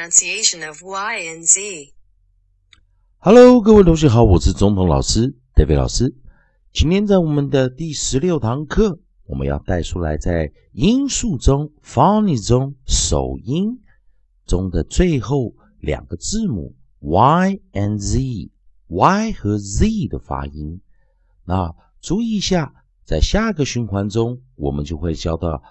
pronunciation of Y and Z. Hello，各位同学好，我是总统老师 David 老师。今天在我们的第十六堂课，我们要带出来在音素中 funny 中首音中的最后两个字母 Y and Z，Y 和 Z 的发音。那注意一下，在下个循环中，我们就会教到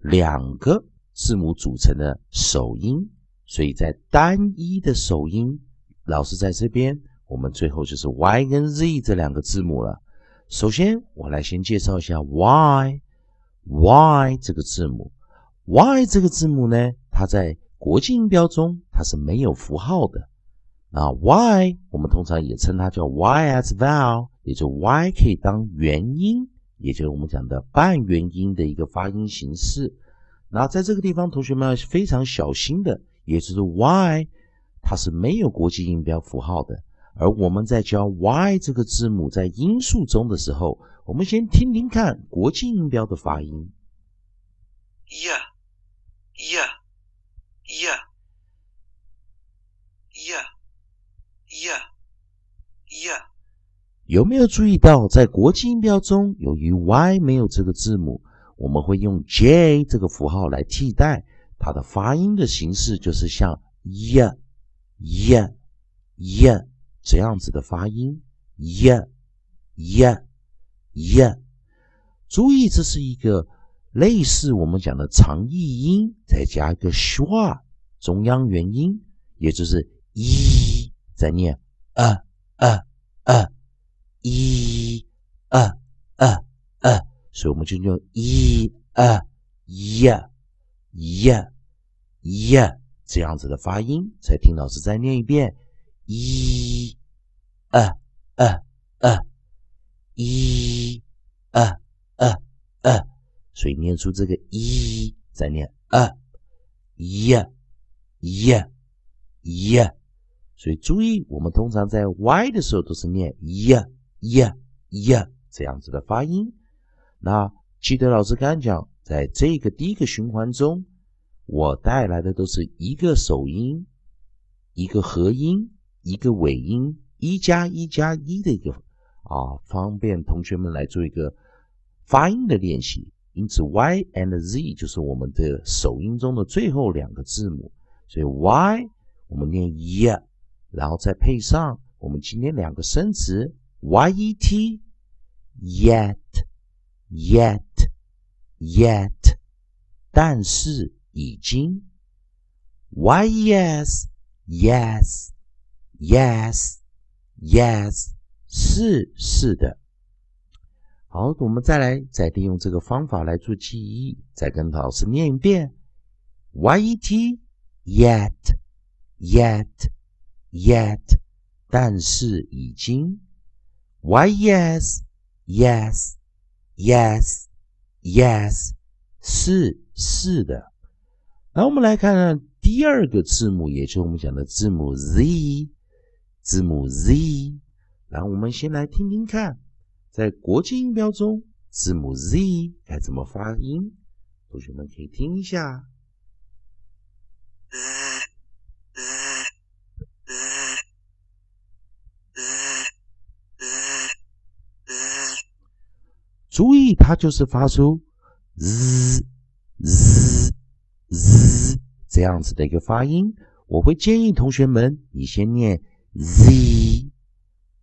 两个字母组成的首音。所以在单一的首音。老师在这边，我们最后就是 Y 跟 Z 这两个字母了。首先，我来先介绍一下 Y，Y 这个字母，Y 这个字母呢，它在国际音标中它是没有符号的。那 Y 我们通常也称它叫 Y as vowel，也就 Y 可以当元音，也就是我们讲的半元音的一个发音形式。那在这个地方，同学们要非常小心的，也就是 Y。它是没有国际音标符号的，而我们在教 Y 这个字母在音素中的时候，我们先听听看国际音标的发音。Yeah, yeah, yeah, yeah, yeah, yeah。有没有注意到，在国际音标中，由于 Y 没有这个字母，我们会用 J 这个符号来替代，它的发音的形式就是像耶。耶耶这样子的发音，耶耶耶。注意，这是一个类似我们讲的长义音，再加一个 schwa 中央元音，也就是一在念啊啊啊一啊啊啊，所以我们就用一啊耶耶耶。这样子的发音，再听老师再念一遍，一、二、二、二，一、二、二、二，所以念出这个一，再念二、一、一、一，所以注意，我们通常在 Y 的时候都是念一、一、一这样子的发音。那记得老师刚刚讲，在这个第一个循环中。我带来的都是一个首音，一个合音，一个尾音，一加一加一的一个啊，方便同学们来做一个发音的练习。因此，Y and Z 就是我们的首音中的最后两个字母。所以 Y 我们念 y，然后再配上我们今天两个生词 yet，yet，yet，yet，但是。已经，Why yes yes yes yes 是是的。好，我们再来再利用这个方法来做记忆，再跟老师念一遍：yet yet yet yet，但是已经，Why yes yes yes yes 是是的。那我们来看看第二个字母，也就是我们讲的字母 Z，字母 Z。然后我们先来听听看，在国际音标中，字母 Z 该怎么发音？同学们可以听一下。注意，它就是发出 z z。Z 这样子的一个发音，我会建议同学们，你先念 z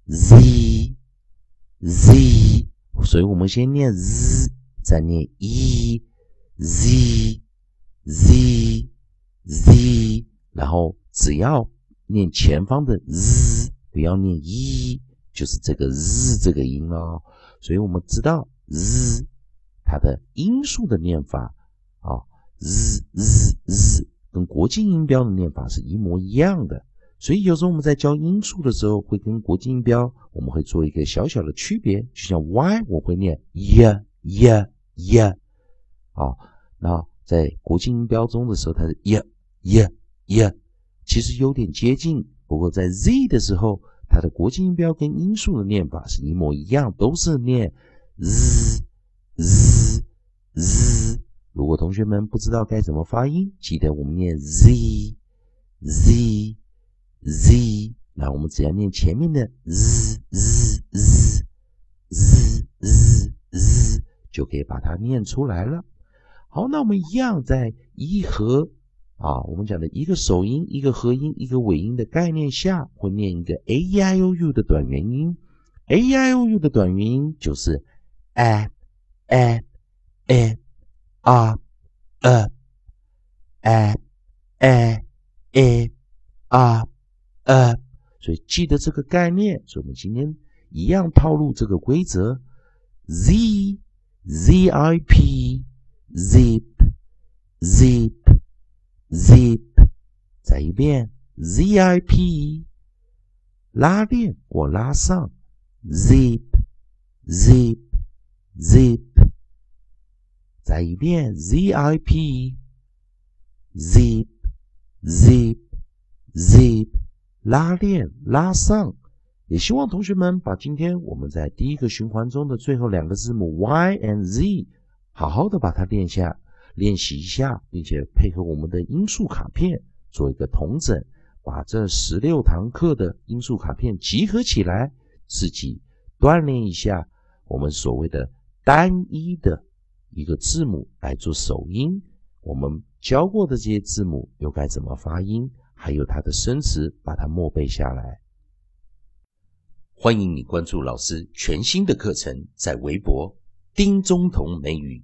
z z，所以我们先念 z，再念 e z z z，然后只要念前方的 z，不要念 e，就是这个 z 这个音哦。所以我们知道 z 它的音素的念法啊。Z z z 跟国际音标的念法是一模一样的，所以有时候我们在教音素的时候，会跟国际音标我们会做一个小小的区别。就像 y 我会念 y y y，啊，那在国际音标中的时候，它是 y y y，其实有点接近。不过在 z 的时候，它的国际音标跟音素的念法是一模一样，都是念 z z z。如果同学们不知道该怎么发音，记得我们念 z z z，那我们只要念前面的 z z z z z z，就可以把它念出来了。好，那我们一样在一和啊，我们讲的一个首音、一个合音、一个尾音的概念下，会念一个 a e i o u 的短元音。a e i o u 的短元音就是 a a a r a a a a r a，所以记得这个概念。所以我们今天一样套路这个规则：z z i p zip zip zip，再一遍 z i p 拉链或拉上 zip zip zip，再一遍 z i p zip zip zip，拉链拉上。也希望同学们把今天我们在第一个循环中的最后两个字母 y and z，好好的把它练下，练习一下，并且配合我们的音素卡片做一个同整，把这十六堂课的音素卡片集合起来，自己锻炼一下我们所谓的单一的一个字母来做首音。我们教过的这些字母又该怎么发音？还有它的生词，把它默背下来。欢迎你关注老师全新的课程，在微博丁中同美语